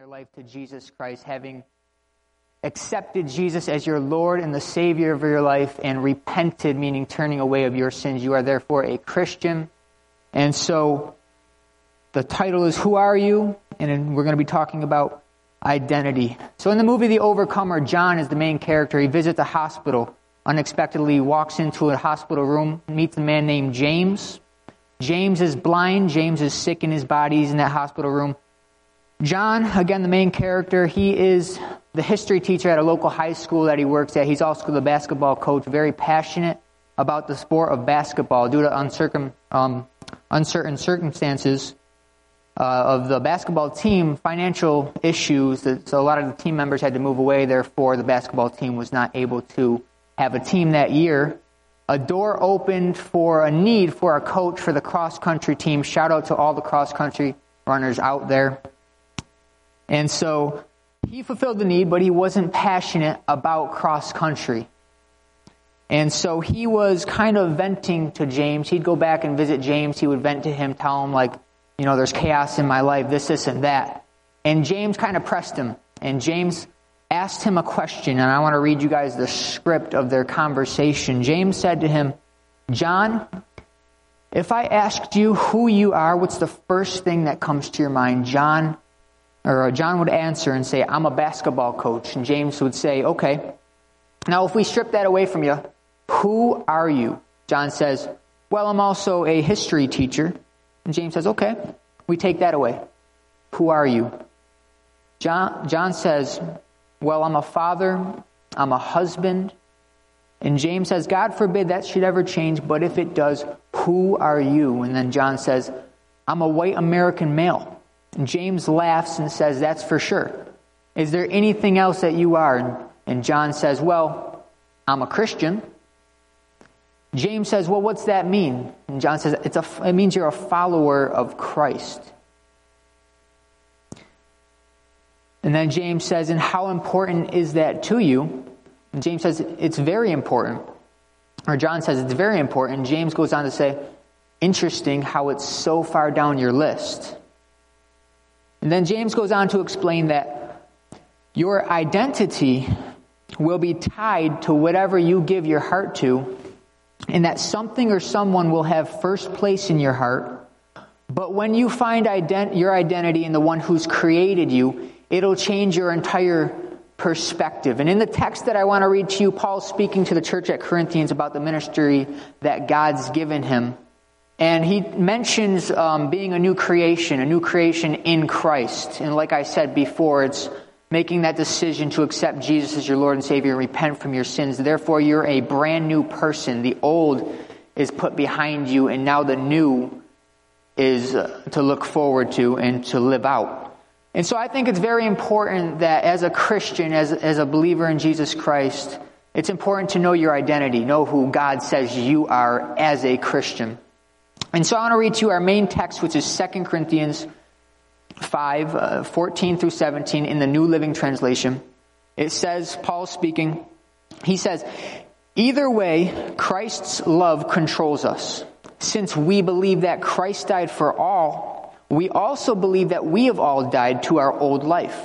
their life to Jesus Christ, having accepted Jesus as your Lord and the Savior of your life and repented, meaning turning away of your sins. You are therefore a Christian. And so the title is Who Are You? And we're going to be talking about identity. So in the movie The Overcomer, John is the main character. He visits a hospital unexpectedly, walks into a hospital room, meets a man named James. James is blind. James is sick in his body. He's in that hospital room. John, again, the main character, he is the history teacher at a local high school that he works at. He's also the basketball coach, very passionate about the sport of basketball due to uncircum, um, uncertain circumstances uh, of the basketball team, financial issues. So a lot of the team members had to move away. Therefore, the basketball team was not able to have a team that year. A door opened for a need for a coach for the cross country team. Shout out to all the cross country runners out there. And so he fulfilled the need, but he wasn't passionate about cross country. And so he was kind of venting to James. He'd go back and visit James. He would vent to him, tell him, like, you know, there's chaos in my life, this, this, and that. And James kind of pressed him. And James asked him a question, and I want to read you guys the script of their conversation. James said to him, John, if I asked you who you are, what's the first thing that comes to your mind? John or uh, John would answer and say, I'm a basketball coach. And James would say, okay. Now, if we strip that away from you, who are you? John says, well, I'm also a history teacher. And James says, okay. We take that away. Who are you? John, John says, well, I'm a father. I'm a husband. And James says, God forbid that should ever change, but if it does, who are you? And then John says, I'm a white American male. James laughs and says, That's for sure. Is there anything else that you are? And John says, Well, I'm a Christian. James says, Well, what's that mean? And John says, it's a, It means you're a follower of Christ. And then James says, And how important is that to you? And James says, It's very important. Or John says, It's very important. James goes on to say, Interesting how it's so far down your list. And then James goes on to explain that your identity will be tied to whatever you give your heart to, and that something or someone will have first place in your heart. But when you find ident- your identity in the one who's created you, it'll change your entire perspective. And in the text that I want to read to you, Paul's speaking to the church at Corinthians about the ministry that God's given him. And he mentions um, being a new creation, a new creation in Christ. And like I said before, it's making that decision to accept Jesus as your Lord and Savior and repent from your sins. Therefore, you're a brand new person. The old is put behind you, and now the new is uh, to look forward to and to live out. And so I think it's very important that as a Christian, as, as a believer in Jesus Christ, it's important to know your identity, know who God says you are as a Christian. And so I want to read to you our main text, which is 2 Corinthians 5, uh, 14 through 17 in the New Living Translation. It says, Paul speaking, he says, Either way, Christ's love controls us. Since we believe that Christ died for all, we also believe that we have all died to our old life.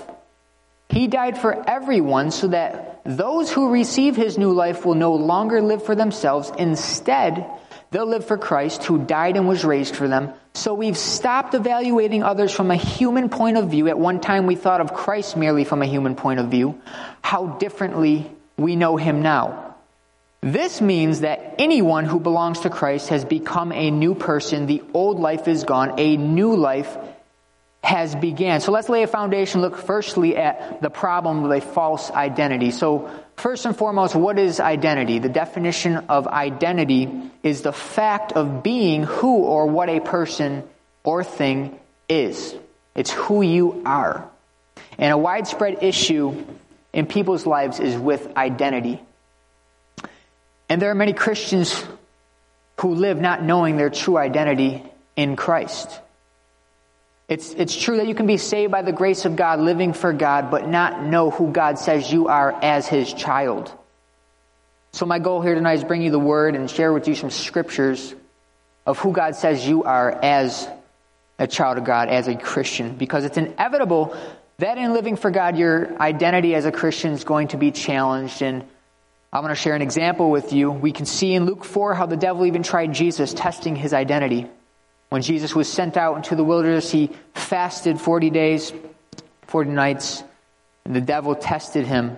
He died for everyone so that those who receive his new life will no longer live for themselves. Instead, They'll live for Christ who died and was raised for them. So we've stopped evaluating others from a human point of view. At one time we thought of Christ merely from a human point of view. How differently we know him now. This means that anyone who belongs to Christ has become a new person. The old life is gone. A new life has began. So let's lay a foundation. Look firstly at the problem of a false identity. So First and foremost, what is identity? The definition of identity is the fact of being who or what a person or thing is. It's who you are. And a widespread issue in people's lives is with identity. And there are many Christians who live not knowing their true identity in Christ. It's, it's true that you can be saved by the grace of God, living for God, but not know who God says you are as His child. So, my goal here tonight is bring you the Word and share with you some scriptures of who God says you are as a child of God, as a Christian, because it's inevitable that in living for God, your identity as a Christian is going to be challenged. And I'm going to share an example with you. We can see in Luke 4 how the devil even tried Jesus, testing his identity. When Jesus was sent out into the wilderness, he fasted 40 days, 40 nights, and the devil tested him.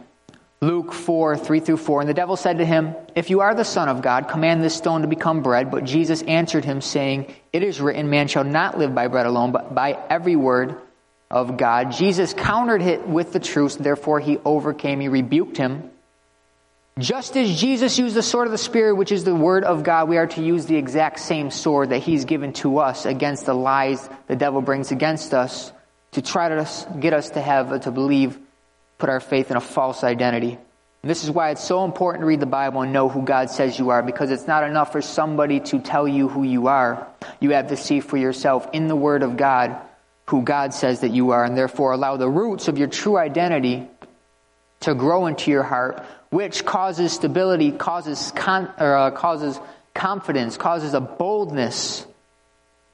Luke 4, 3 through 4. And the devil said to him, If you are the Son of God, command this stone to become bread. But Jesus answered him, saying, It is written, Man shall not live by bread alone, but by every word of God. Jesus countered it with the truth, therefore he overcame, he rebuked him. Just as Jesus used the sword of the Spirit, which is the word of God, we are to use the exact same sword that he's given to us against the lies the devil brings against us to try to get us to have, to believe, put our faith in a false identity. And this is why it's so important to read the Bible and know who God says you are, because it's not enough for somebody to tell you who you are. You have to see for yourself in the Word of God who God says that you are, and therefore allow the roots of your true identity to grow into your heart, which causes stability, causes con- or, uh, causes confidence, causes a boldness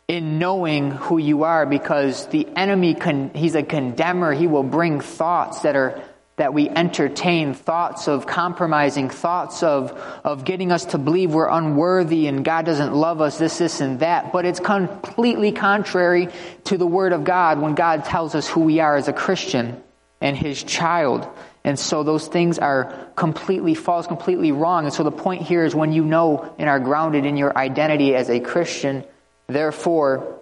in knowing who you are, because the enemy he's a condemner. He will bring thoughts that are that we entertain thoughts of compromising, thoughts of, of getting us to believe we're unworthy and God doesn't love us, this, this, and that. But it's completely contrary to the Word of God when God tells us who we are as a Christian and His child. And so those things are completely false, completely wrong. And so the point here is when you know and are grounded in your identity as a Christian, therefore,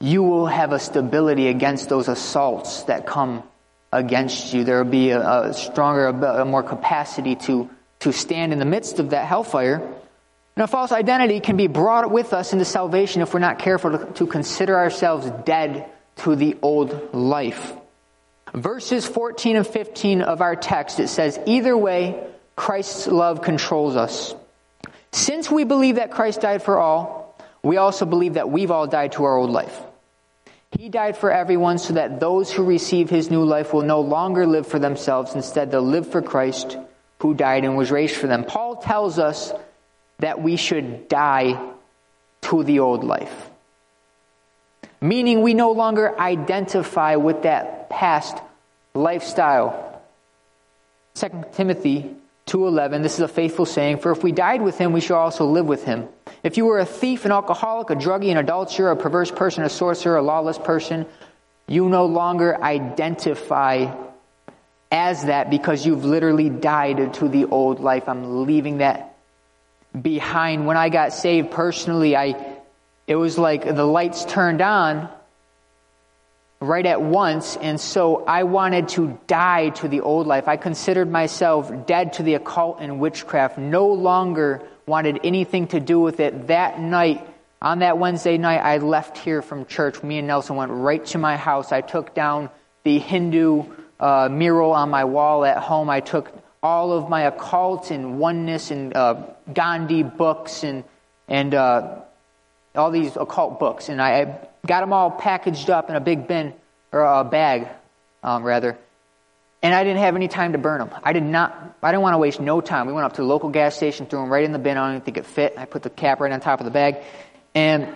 you will have a stability against those assaults that come against you. There will be a, a stronger, a, a more capacity to, to stand in the midst of that hellfire. And a false identity can be brought with us into salvation if we're not careful to, to consider ourselves dead to the old life. Verses 14 and 15 of our text, it says, Either way, Christ's love controls us. Since we believe that Christ died for all, we also believe that we've all died to our old life. He died for everyone so that those who receive his new life will no longer live for themselves. Instead, they'll live for Christ who died and was raised for them. Paul tells us that we should die to the old life. Meaning we no longer identify with that past lifestyle. 2 Timothy 2:11 This is a faithful saying for if we died with him we shall also live with him. If you were a thief, an alcoholic, a druggie, an adulterer, a perverse person, a sorcerer, a lawless person, you no longer identify as that because you've literally died to the old life. I'm leaving that behind. When I got saved personally, I it was like the lights turned on right at once. And so I wanted to die to the old life. I considered myself dead to the occult and witchcraft, no longer wanted anything to do with it. That night, on that Wednesday night, I left here from church. Me and Nelson went right to my house. I took down the Hindu uh, mural on my wall at home. I took all of my occult and oneness and uh, Gandhi books and and uh, all these occult books, and I, I got them all packaged up in a big bin or a bag, um, rather. And I didn't have any time to burn them. I did not. I didn't want to waste no time. We went up to the local gas station, threw them right in the bin. I even think it fit. I put the cap right on top of the bag, and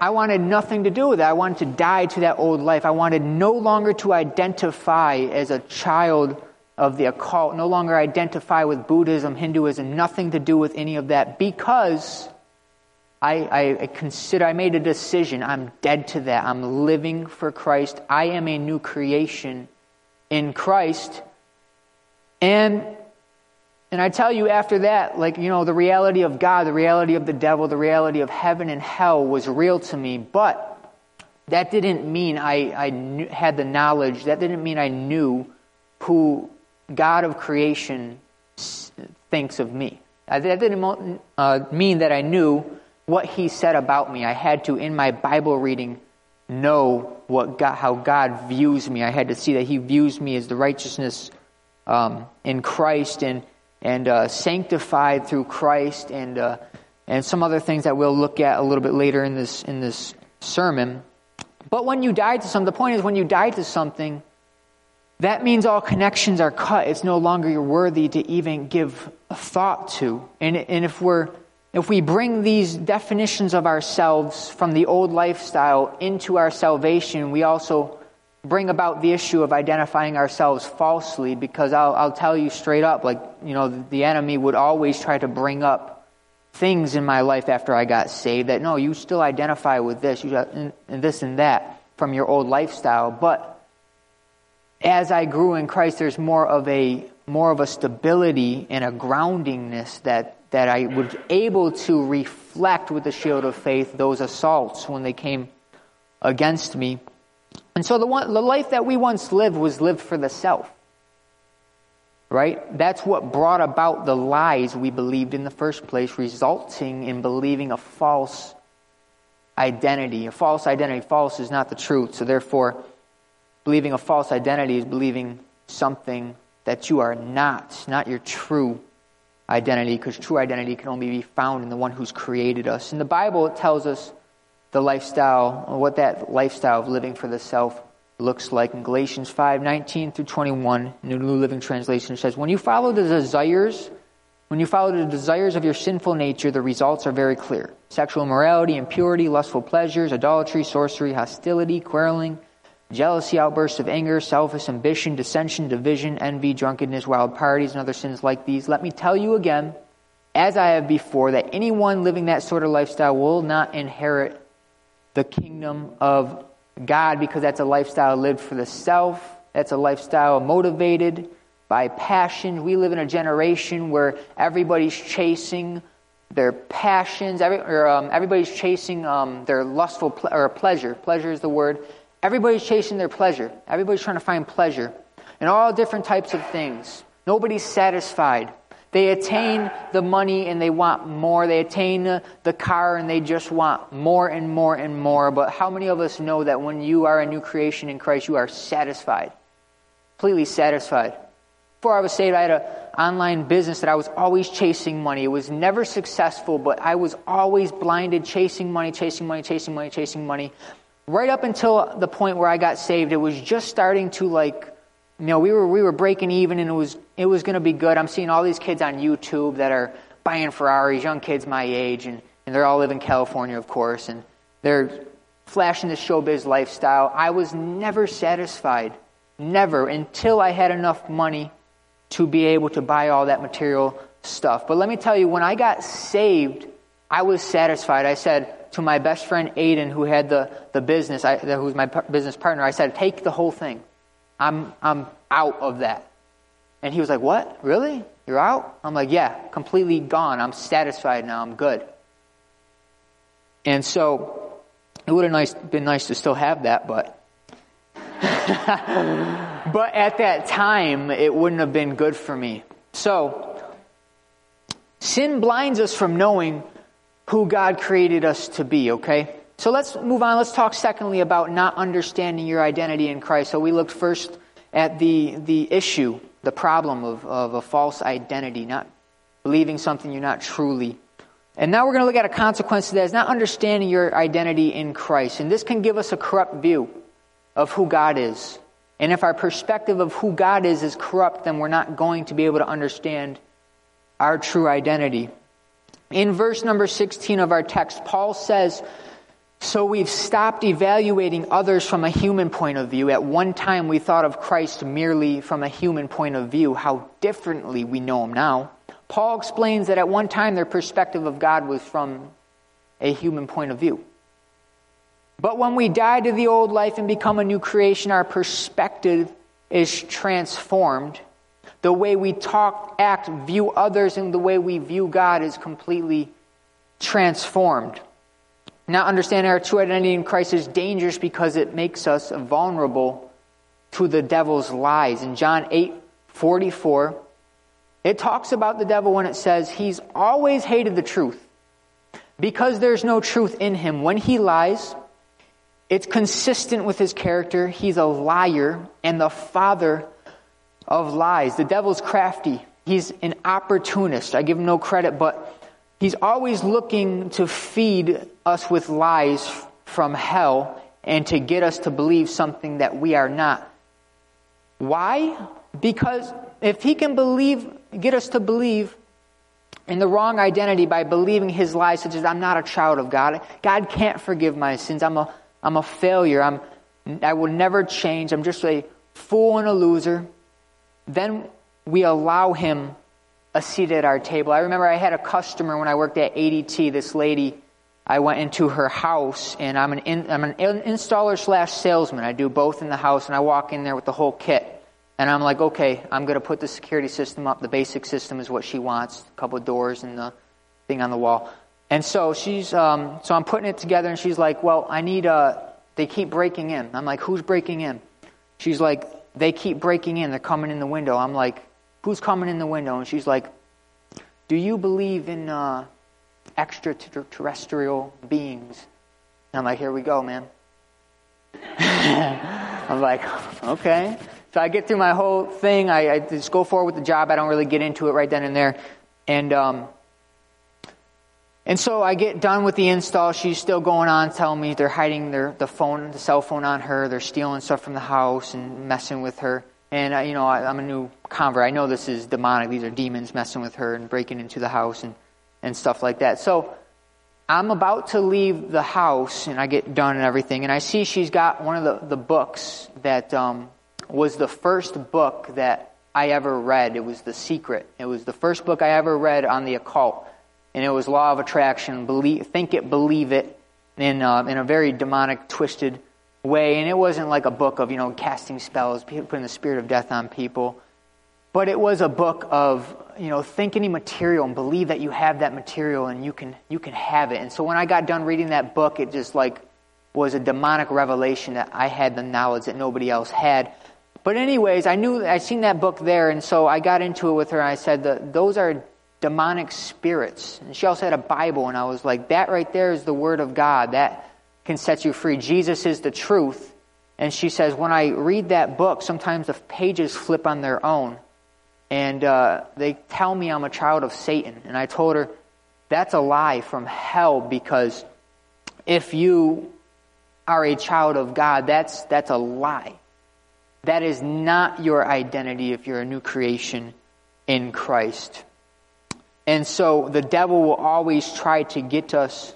I wanted nothing to do with it. I wanted to die to that old life. I wanted no longer to identify as a child of the occult, no longer identify with Buddhism, Hinduism, nothing to do with any of that because I, I, consider, I made a decision. I'm dead to that. I'm living for Christ. I am a new creation in Christ. And, and I tell you after that, like, you know, the reality of God, the reality of the devil, the reality of heaven and hell was real to me. But that didn't mean I, I knew, had the knowledge. That didn't mean I knew who God of creation thinks of me. That didn't uh, mean that I knew what he said about me. I had to, in my Bible reading, know what God, how God views me. I had to see that He views me as the righteousness um, in Christ and and uh, sanctified through Christ, and uh, and some other things that we'll look at a little bit later in this in this sermon. But when you die to something, the point is when you die to something, that means all connections are cut. It's no longer you're worthy to even give a thought to. And and if we're if we bring these definitions of ourselves from the old lifestyle into our salvation, we also bring about the issue of identifying ourselves falsely because I'll, I'll tell you straight up, like, you know, the enemy would always try to bring up things in my life after I got saved that, no, you still identify with this, you and this and that from your old lifestyle. But as I grew in Christ, there's more of a, more of a stability and a groundingness that, that I was able to reflect with the shield of faith those assaults when they came against me. And so the, one, the life that we once lived was lived for the self. Right? That's what brought about the lies we believed in the first place, resulting in believing a false identity. A false identity. False is not the truth. So therefore, believing a false identity is believing something that you are not, not your true identity, because true identity can only be found in the one who's created us. In the Bible, it tells us the lifestyle, what that lifestyle of living for the self looks like. In Galatians 5 19 through 21, New Living Translation, says, When you follow the desires, when you follow the desires of your sinful nature, the results are very clear sexual immorality, impurity, lustful pleasures, idolatry, sorcery, hostility, quarreling, jealousy, outbursts of anger, selfish ambition, dissension, division, envy, drunkenness, wild parties, and other sins like these. Let me tell you again, as I have before, that anyone living that sort of lifestyle will not inherit the kingdom of God because that's a lifestyle lived for the self. That's a lifestyle motivated by passion. We live in a generation where everybody's chasing their passions, every, or, um, everybody's chasing um, their lustful ple- or pleasure. Pleasure is the word. Everybody's chasing their pleasure. Everybody's trying to find pleasure in all different types of things. Nobody's satisfied. They attain the money and they want more. They attain the car and they just want more and more and more. But how many of us know that when you are a new creation in Christ, you are satisfied? Completely satisfied. Before I was saved, I had an online business that I was always chasing money. It was never successful, but I was always blinded, chasing money, chasing money, chasing money, chasing money. Right up until the point where I got saved, it was just starting to like you know, we were we were breaking even, and it was it was going to be good. I'm seeing all these kids on YouTube that are buying Ferraris, young kids my age, and, and they're all live in California, of course, and they're flashing the showbiz lifestyle. I was never satisfied, never until I had enough money to be able to buy all that material stuff. But let me tell you, when I got saved, I was satisfied. I said to my best friend Aiden, who had the, the business, I, who was my business partner, I said, take the whole thing. I'm, I'm out of that. And he was like, What? Really? You're out? I'm like, Yeah, completely gone. I'm satisfied now. I'm good. And so it would have nice, been nice to still have that, but. but at that time, it wouldn't have been good for me. So, sin blinds us from knowing who God created us to be, okay? So let's move on. Let's talk secondly about not understanding your identity in Christ. So we looked first at the, the issue, the problem of, of a false identity, not believing something you're not truly. And now we're going to look at a consequence of that is not understanding your identity in Christ. And this can give us a corrupt view of who God is. And if our perspective of who God is is corrupt, then we're not going to be able to understand our true identity. In verse number 16 of our text, Paul says, so we've stopped evaluating others from a human point of view. At one time, we thought of Christ merely from a human point of view, how differently we know him now. Paul explains that at one time, their perspective of God was from a human point of view. But when we die to the old life and become a new creation, our perspective is transformed. The way we talk, act, view others, and the way we view God is completely transformed. Now, understanding our true identity in Christ is dangerous because it makes us vulnerable to the devil's lies. In John 8 44, it talks about the devil when it says he's always hated the truth because there's no truth in him. When he lies, it's consistent with his character. He's a liar and the father of lies. The devil's crafty. He's an opportunist. I give him no credit, but He's always looking to feed us with lies from hell and to get us to believe something that we are not. Why? Because if he can believe, get us to believe in the wrong identity by believing his lies, such as I'm not a child of God, God can't forgive my sins, I'm a, I'm a failure, I'm, I will never change. I'm just a fool and a loser. Then we allow him a seat at our table. I remember I had a customer when I worked at ADT, this lady. I went into her house and I'm an, in, I'm an installer slash salesman. I do both in the house and I walk in there with the whole kit. And I'm like, okay, I'm going to put the security system up. The basic system is what she wants. A couple of doors and the thing on the wall. And so she's, um, so I'm putting it together and she's like, well, I need a, they keep breaking in. I'm like, who's breaking in? She's like, they keep breaking in. They're coming in the window. I'm like, who's coming in the window? And she's like, do you believe in uh, extraterrestrial beings? And I'm like, here we go, man. I'm like, okay. So I get through my whole thing. I, I, just go forward with the job. I don't really get into it right then and there. And um, and so I get done with the install. She's still going on, telling me they're hiding their the phone, the cell phone on her. They're stealing stuff from the house and messing with her. And uh, you know, I, I'm a new convert. I know this is demonic. These are demons messing with her and breaking into the house and and stuff like that. So I'm about to leave the house and I get done and everything, and I see she's got one of the the books that um, was the first book that I ever read. It was The Secret. It was the first book I ever read on the occult and it was law of attraction. Believe, think it, believe it, in uh, in a very demonic, twisted way. And it wasn't like a book of you know casting spells, putting the spirit of death on people, but it was a book of you know think any material and believe that you have that material and you can you can have it. And so when I got done reading that book, it just like was a demonic revelation that I had the knowledge that nobody else had. But anyways, I knew I seen that book there, and so I got into it with her. and I said those are demonic spirits. And she also had a Bible, and I was like, that right there is the Word of God. That can set you free. Jesus is the truth. And she says, when I read that book, sometimes the pages flip on their own. And uh, they tell me I'm a child of Satan. And I told her, that's a lie from hell because if you are a child of God, that's, that's a lie. That is not your identity if you're a new creation in Christ. And so the devil will always try to get us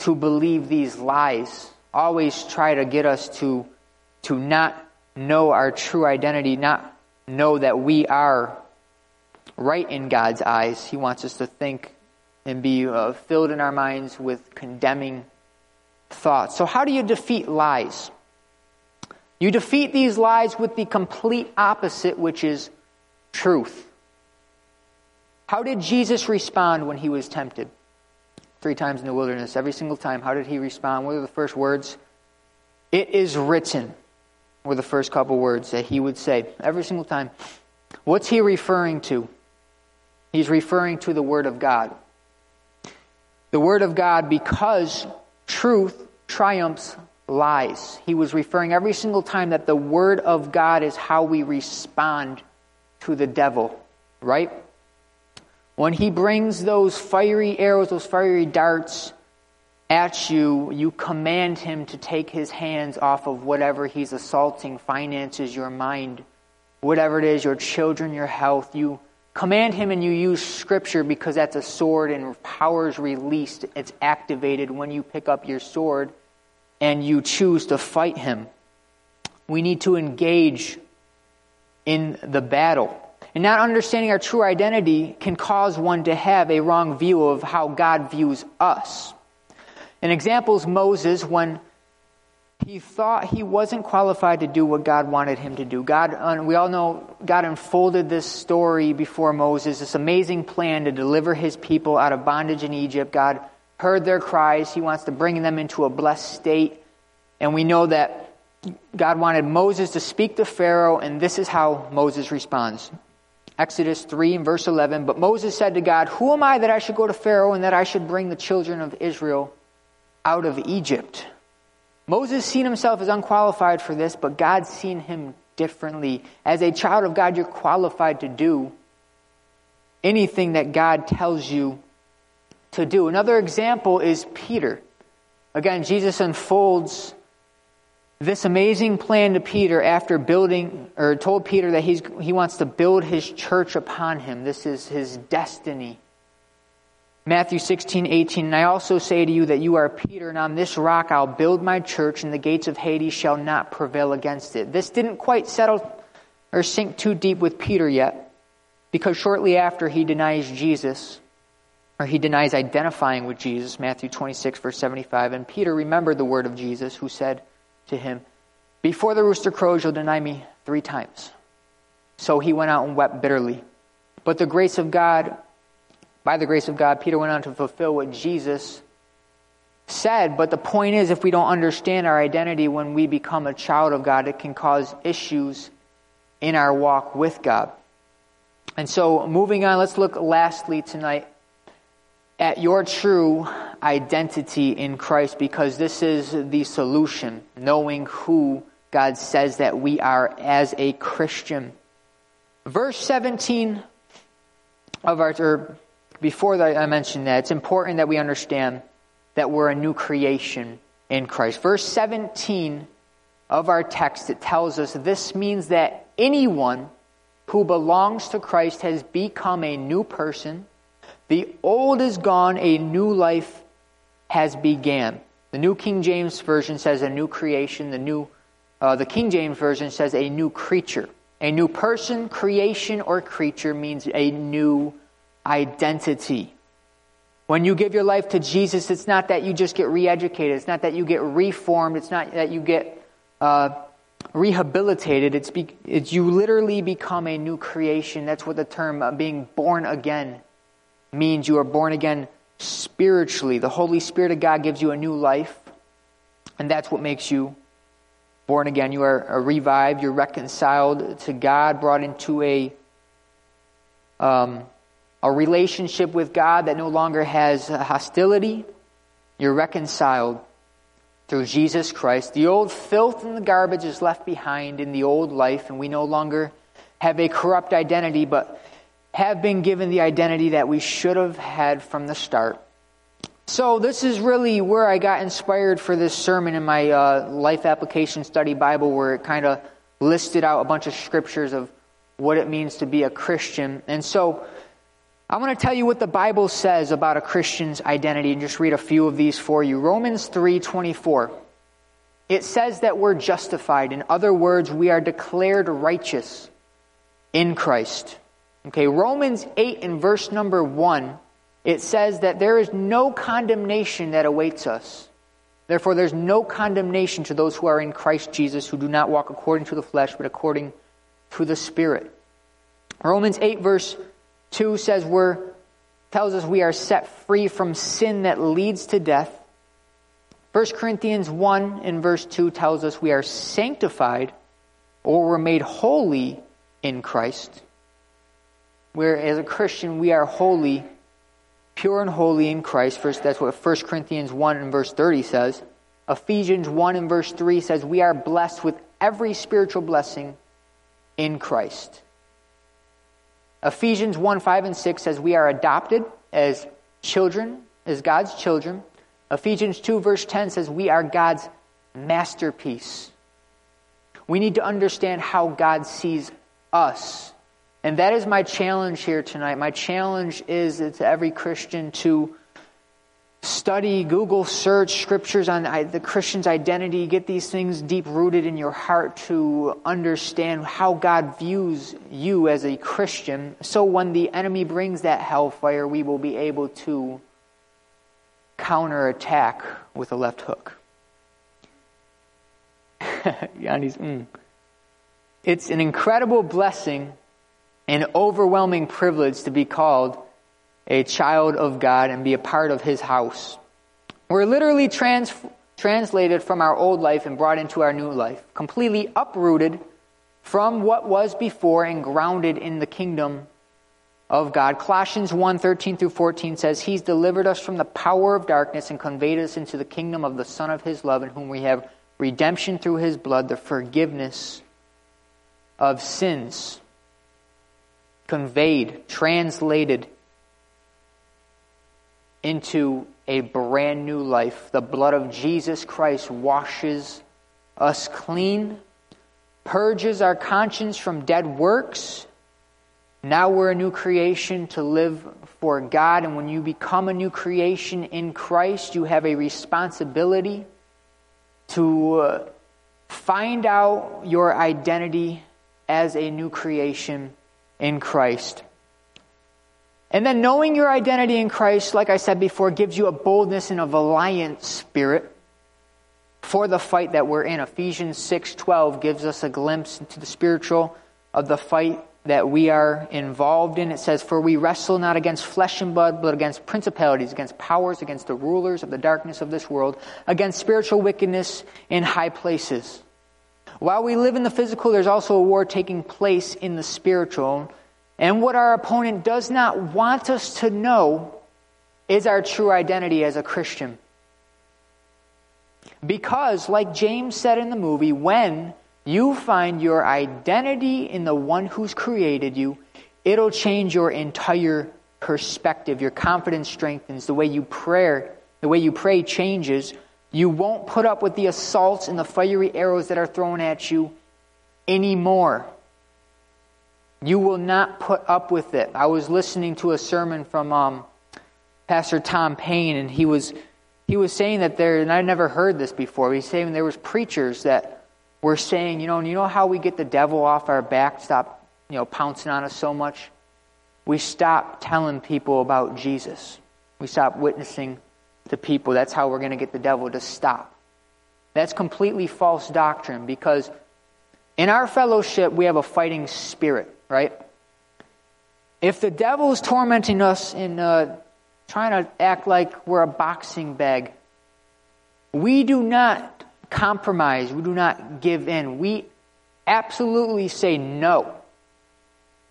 to believe these lies, always try to get us to, to not know our true identity, not know that we are right in God's eyes. He wants us to think and be uh, filled in our minds with condemning thoughts. So, how do you defeat lies? You defeat these lies with the complete opposite, which is truth. How did Jesus respond when he was tempted? Three times in the wilderness, every single time. How did he respond? What are the first words? It is written, were the first couple words that he would say every single time. What's he referring to? He's referring to the Word of God. The Word of God, because truth triumphs lies. He was referring every single time that the Word of God is how we respond to the devil, right? When he brings those fiery arrows, those fiery darts at you, you command him to take his hands off of whatever he's assaulting finances, your mind, whatever it is, your children, your health. You command him and you use scripture because that's a sword and power is released. It's activated when you pick up your sword and you choose to fight him. We need to engage in the battle. And not understanding our true identity can cause one to have a wrong view of how God views us. An example is Moses when he thought he wasn't qualified to do what God wanted him to do. God, we all know God unfolded this story before Moses, this amazing plan to deliver his people out of bondage in Egypt. God heard their cries. He wants to bring them into a blessed state. And we know that God wanted Moses to speak to Pharaoh, and this is how Moses responds. Exodus 3 and verse 11. But Moses said to God, Who am I that I should go to Pharaoh and that I should bring the children of Israel out of Egypt? Moses seen himself as unqualified for this, but God seen him differently. As a child of God, you're qualified to do anything that God tells you to do. Another example is Peter. Again, Jesus unfolds this amazing plan to Peter after building, or told Peter that he's, he wants to build his church upon him. This is his destiny. Matthew 16, 18, and I also say to you that you are Peter, and on this rock I'll build my church, and the gates of Hades shall not prevail against it. This didn't quite settle or sink too deep with Peter yet, because shortly after he denies Jesus, or he denies identifying with Jesus, Matthew 26, verse 75, and Peter remembered the word of Jesus, who said to him, Before the rooster crows, you'll deny me three times. So he went out and wept bitterly. But the grace of God by the grace of God, Peter went on to fulfill what Jesus said. But the point is, if we don't understand our identity when we become a child of God, it can cause issues in our walk with God. And so, moving on, let's look lastly tonight at your true identity in Christ because this is the solution, knowing who God says that we are as a Christian. Verse 17 of our, or before I mention that, it's important that we understand that we're a new creation in Christ. Verse 17 of our text, it tells us this means that anyone who belongs to Christ has become a new person. The old is gone, a new life has began. The New King James Version says a new creation. The new, uh, the King James Version says a new creature. A new person, creation, or creature means a new identity. When you give your life to Jesus, it's not that you just get re educated, it's not that you get reformed, it's not that you get uh, rehabilitated. It's, be, it's you literally become a new creation. That's what the term uh, being born again means. You are born again spiritually. The Holy Spirit of God gives you a new life, and that's what makes you born again. You are, revived, you're reconciled to God, brought into a um, a relationship with God that no longer has hostility. You're reconciled through Jesus Christ. The old filth and the garbage is left behind in the old life, and we no longer have a corrupt identity, but have been given the identity that we should have had from the start. So, this is really where I got inspired for this sermon in my uh, Life Application Study Bible, where it kind of listed out a bunch of scriptures of what it means to be a Christian. And so, I want to tell you what the Bible says about a Christian's identity and just read a few of these for you. Romans 3:24. It says that we're justified. In other words, we are declared righteous in Christ. Okay, Romans 8 in verse number 1, it says that there is no condemnation that awaits us. Therefore, there's no condemnation to those who are in Christ Jesus, who do not walk according to the flesh, but according to the Spirit. Romans 8, verse 2 says we're, tells us we are set free from sin that leads to death. 1 Corinthians 1 in verse 2 tells us we are sanctified or we're made holy in Christ. Where as a Christian we are holy, pure and holy in Christ. First, that's what 1 Corinthians 1 and verse 30 says. Ephesians 1 and verse 3 says we are blessed with every spiritual blessing in Christ. Ephesians 1 5 and 6 says we are adopted as children, as God's children. Ephesians 2 verse 10 says we are God's masterpiece. We need to understand how God sees us. And that is my challenge here tonight. My challenge is to every Christian to study, Google search scriptures on the Christian's identity, get these things deep rooted in your heart to understand how God views you as a Christian. So when the enemy brings that hellfire, we will be able to counterattack with a left hook. Yanni's, mm. It's an incredible blessing, an overwhelming privilege to be called a child of God and be a part of His house. We're literally trans- translated from our old life and brought into our new life, completely uprooted from what was before and grounded in the kingdom of God. Colossians 1 13 through 14 says, He's delivered us from the power of darkness and conveyed us into the kingdom of the Son of His love, in whom we have redemption through His blood, the forgiveness of sins. Conveyed, translated into a brand new life. The blood of Jesus Christ washes us clean, purges our conscience from dead works. Now we're a new creation to live for God. And when you become a new creation in Christ, you have a responsibility to uh, find out your identity as a new creation in Christ. And then knowing your identity in Christ, like I said before, gives you a boldness and a valiant spirit for the fight that we're in. Ephesians 6:12 gives us a glimpse into the spiritual of the fight that we are involved in. It says, For we wrestle not against flesh and blood, but against principalities, against powers, against the rulers of the darkness of this world, against spiritual wickedness in high places. While we live in the physical, there's also a war taking place in the spiritual. And what our opponent does not want us to know is our true identity as a Christian. Because, like James said in the movie, when you find your identity in the one who's created you, it'll change your entire perspective. Your confidence strengthens. The way you pray, the way you pray changes. You won't put up with the assaults and the fiery arrows that are thrown at you anymore. You will not put up with it. I was listening to a sermon from um, Pastor Tom Payne, and he was he was saying that there, and I never heard this before. He's saying there was preachers that we're saying, you know, and you know how we get the devil off our back, stop, you know, pouncing on us so much? We stop telling people about Jesus. We stop witnessing to people. That's how we're going to get the devil to stop. That's completely false doctrine because in our fellowship, we have a fighting spirit, right? If the devil is tormenting us in uh, trying to act like we're a boxing bag, we do not compromise. We do not give in. We absolutely say no.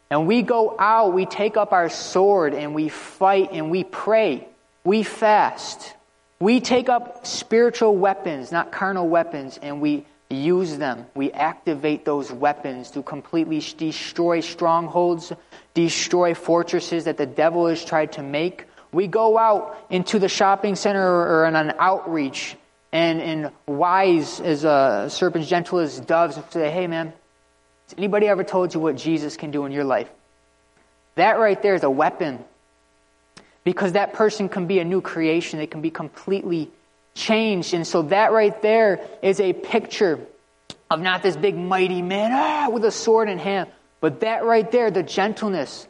And we go out, we take up our sword, and we fight and we pray. We fast. We take up spiritual weapons, not carnal weapons, and we use them. We activate those weapons to completely destroy strongholds, destroy fortresses that the devil has tried to make. We go out into the shopping center or on an outreach and, and wise as a serpent, gentle as doves, say, hey man, has anybody ever told you what Jesus can do in your life? That right there is a weapon. Because that person can be a new creation. They can be completely changed. And so that right there is a picture of not this big mighty man ah, with a sword in hand, but that right there, the gentleness,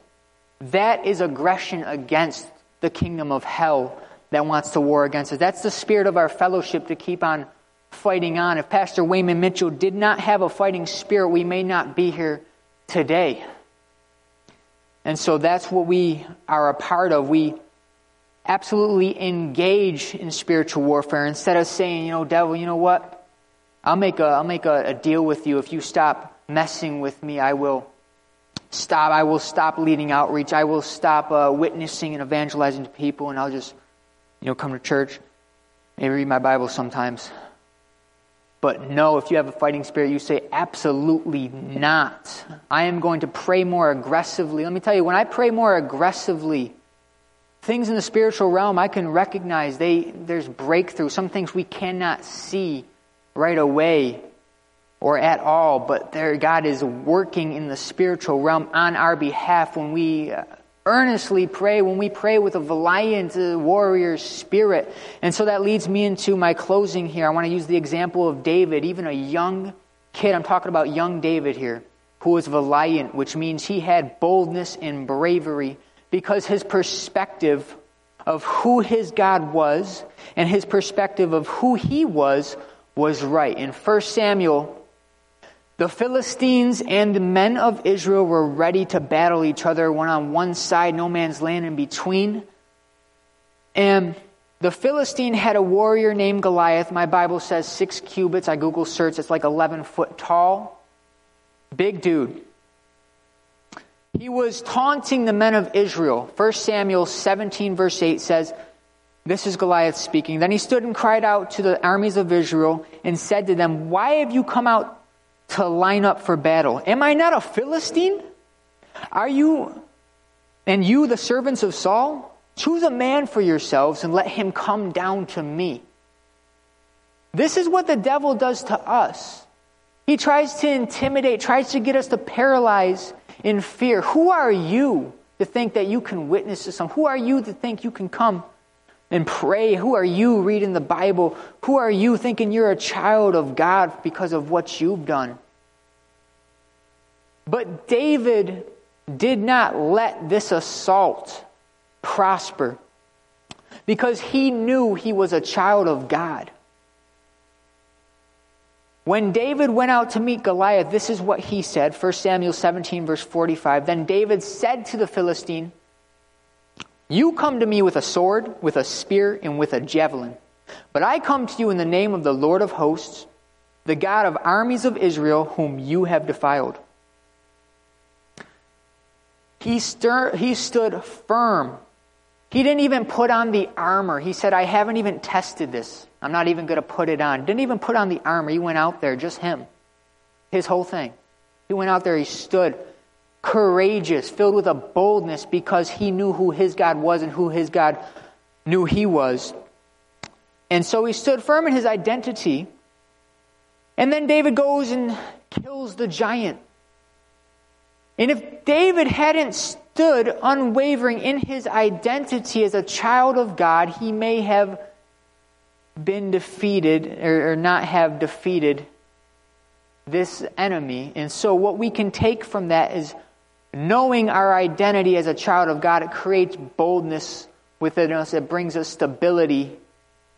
that is aggression against the kingdom of hell that wants to war against us. That's the spirit of our fellowship to keep on fighting on. If Pastor Wayman Mitchell did not have a fighting spirit, we may not be here today. And so that's what we are a part of. We absolutely engage in spiritual warfare instead of saying, you know, devil, you know what? I'll make a, I'll make a, a deal with you. If you stop messing with me, I will stop. I will stop leading outreach. I will stop uh, witnessing and evangelizing to people, and I'll just you know, come to church, maybe read my Bible sometimes. But no, if you have a fighting spirit, you say, absolutely not. I am going to pray more aggressively. Let me tell you, when I pray more aggressively, things in the spiritual realm, I can recognize they, there's breakthrough. Some things we cannot see right away or at all, but there God is working in the spiritual realm on our behalf when we uh, earnestly pray, when we pray with a valiant uh, warrior spirit. And so that leads me into my closing here. I want to use the example of David, even a young kid. I'm talking about young David here, who was valiant, which means he had boldness and bravery because his perspective of who his God was and his perspective of who he was was right. In 1 Samuel the Philistines and the men of Israel were ready to battle each other, one on one side, no man's land in between. And the Philistine had a warrior named Goliath. My Bible says six cubits. I Google search, it's like 11 foot tall. Big dude. He was taunting the men of Israel. 1 Samuel 17, verse 8 says, This is Goliath speaking. Then he stood and cried out to the armies of Israel and said to them, Why have you come out to line up for battle. Am I not a Philistine? Are you, and you, the servants of Saul? Choose a man for yourselves and let him come down to me. This is what the devil does to us. He tries to intimidate, tries to get us to paralyze in fear. Who are you to think that you can witness to some? Who are you to think you can come and pray? Who are you reading the Bible? Who are you thinking you're a child of God because of what you've done? But David did not let this assault prosper because he knew he was a child of God. When David went out to meet Goliath, this is what he said 1 Samuel 17, verse 45. Then David said to the Philistine, You come to me with a sword, with a spear, and with a javelin. But I come to you in the name of the Lord of hosts, the God of armies of Israel, whom you have defiled. He, stir, he stood firm. He didn't even put on the armor. He said, I haven't even tested this. I'm not even going to put it on. Didn't even put on the armor. He went out there, just him. His whole thing. He went out there, he stood courageous, filled with a boldness because he knew who his God was and who his God knew he was. And so he stood firm in his identity. And then David goes and kills the giant. And if David hadn't stood unwavering in his identity as a child of God, he may have been defeated or, or not have defeated this enemy. And so, what we can take from that is knowing our identity as a child of God, it creates boldness within us. It brings us stability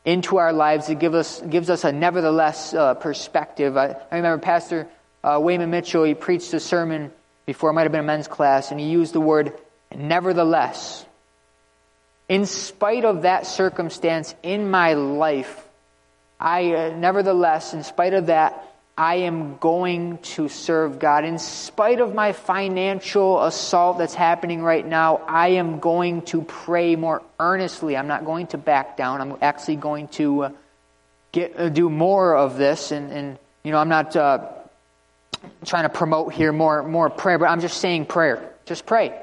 into our lives. It gives us, gives us a nevertheless uh, perspective. I, I, remember Pastor uh, Wayman Mitchell, he preached a sermon before it might have been a men's class, and he used the word nevertheless. In spite of that circumstance in my life, I, uh, nevertheless, in spite of that, I am going to serve God. In spite of my financial assault that's happening right now, I am going to pray more earnestly. I'm not going to back down. I'm actually going to uh, get uh, do more of this. And, and you know, I'm not uh, trying to promote here more, more prayer, but I'm just saying prayer. Just pray.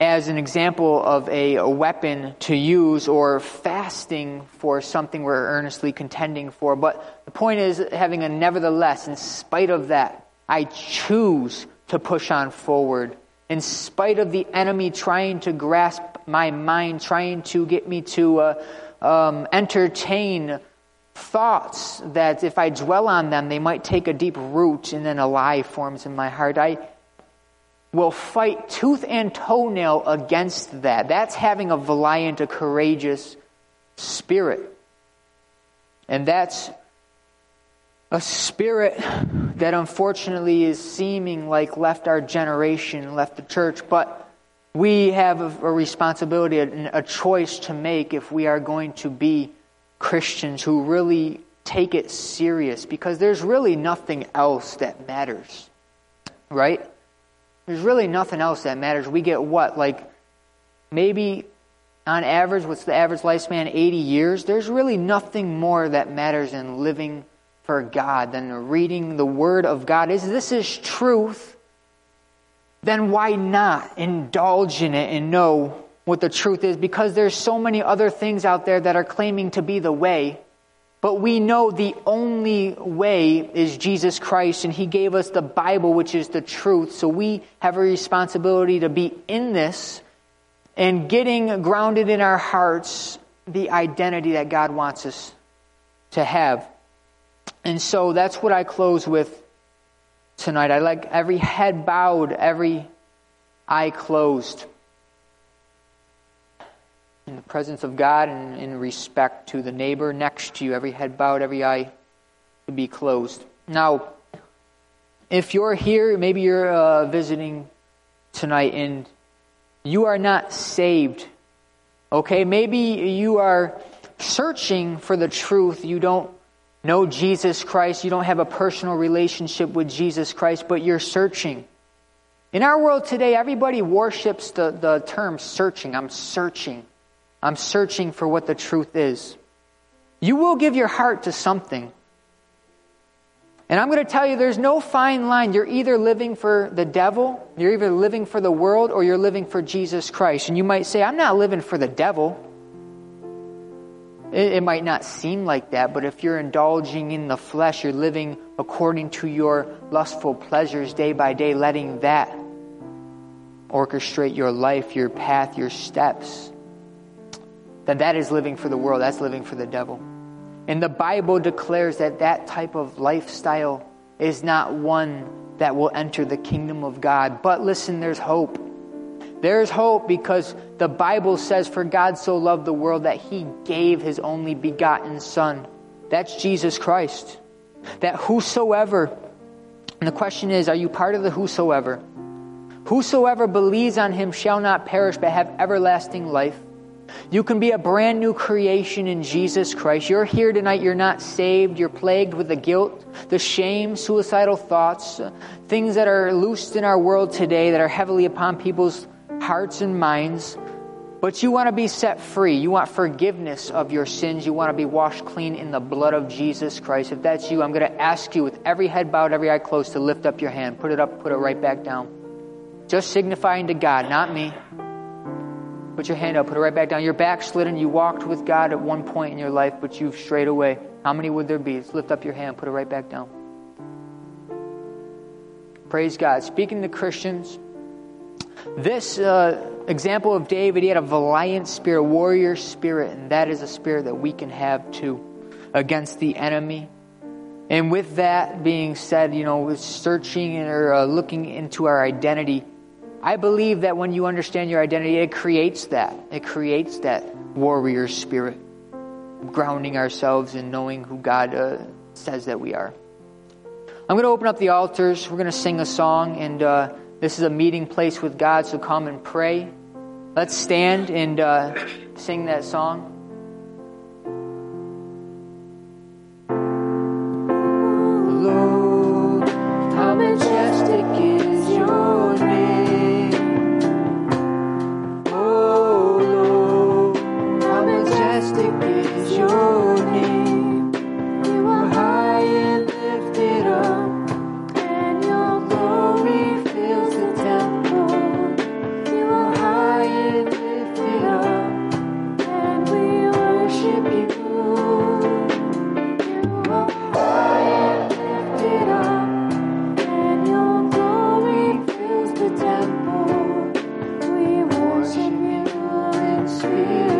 As an example of a, a weapon to use or fasting for something we're earnestly contending for. But the point is having a nevertheless, in spite of that, I choose to push on forward. In spite of the enemy trying to grasp my mind, trying to get me to uh, um, entertain thoughts that if I dwell on them, they might take a deep root and then a lie forms in my heart. I will fight tooth and toenail against that. That's having a valiant, a courageous spirit. And that's a spirit that unfortunately is seeming like left our generation, left the church, but we have a, responsibility, a choice to make if we are going to be Christians who really take it serious because there's really nothing else that matters. Right? There's really nothing else that matters. We get what? Like maybe on average, what's the average lifespan? 80 years. There's really nothing more that matters in living for God than reading the Word of God. Is this is truth? Then why not indulge in it and know what the truth is because there's so many other things out there that are claiming to be the way. But we know the only way is Jesus Christ, and He gave us the Bible, which is the truth. So we have a responsibility to be in this and getting grounded in our hearts the identity that God wants us to have. And so that's what I close with tonight. I like every head bowed, every eye closed in the presence of God and in respect to the neighbor next to you, every head bowed, every eye to be closed. Now, if you're here, maybe you're uh, visiting tonight and you are not saved, okay? Maybe you are searching for the truth. You don't know Jesus Christ. You don't have a personal relationship with Jesus Christ, but you're searching. In our world today, everybody worships the, the term searching. I'm searching. I'm searching for what the truth is. You will give your heart to something. And I'm going to tell you there's no fine line. You're either living for the devil, you're either living for the world, or you're living for Jesus Christ. And you might say, I'm not living for the devil. It, it might not seem like that, but if you're indulging in the flesh, you're living according to your lustful pleasures day by day, letting that orchestrate your life, your path, your steps, then that is living for the world. That's living for the devil. And the Bible declares that that type of lifestyle is not one that will enter the kingdom of God. But listen, there's hope. There's hope because the Bible says, For God so loved the world that he gave his only begotten Son. That's Jesus Christ. That whosoever, and the question is, are you part of the whosoever? Whosoever believes on him shall not perish but have everlasting life. You can be a brand new creation in Jesus Christ. You're here tonight, you're not saved, you're plagued with the guilt, the shame, suicidal thoughts, things that are loosed in our world today that are heavily upon people's hearts and minds. But you want to be set free. You want forgiveness of your sins. You want to be washed clean in the blood of Jesus Christ. If that's you, I'm going to ask you with every head bowed, every eye closed to lift up your hand. Put it up, put it right back down. Just signifying to God, not me. Put your hand up, put it right back down. You're backslidden. You walked with God at one point in your life, but you've strayed away. How many would there be? Just lift up your hand, put it right back down. Praise God. Speaking to Christians, this uh, example of David, he had a valiant spirit, warrior spirit, and that is a spirit that we can have too against the enemy. And with that being said, you know, searching or uh, looking into our identity, I believe that when you understand your identity, it creates that. It creates that warrior spirit, grounding ourselves in knowing who God uh, says that we are. I'm going to open up the altars. We're going to sing a song, and uh, this is a meeting place with God, so come and pray. Let's stand and uh, sing that song. We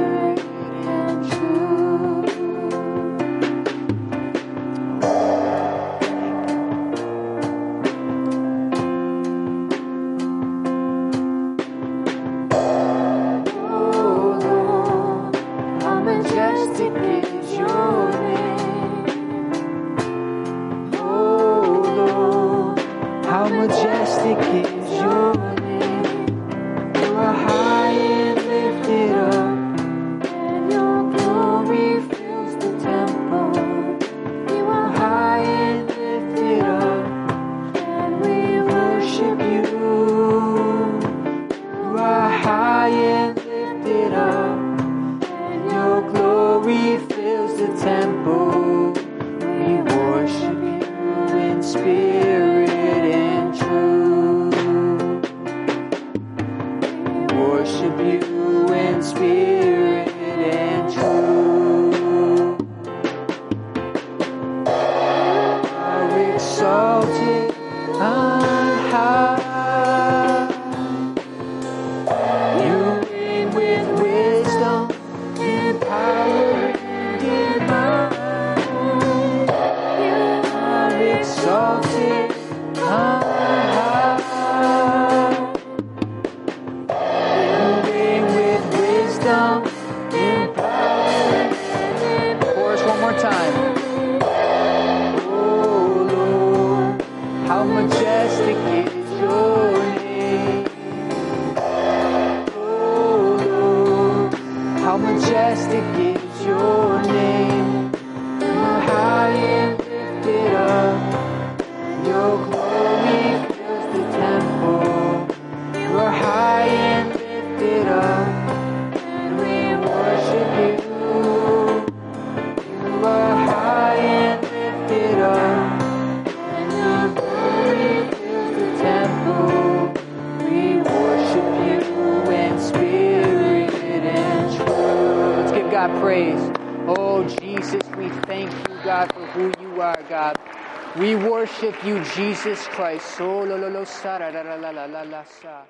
worship you, Jesus Christ.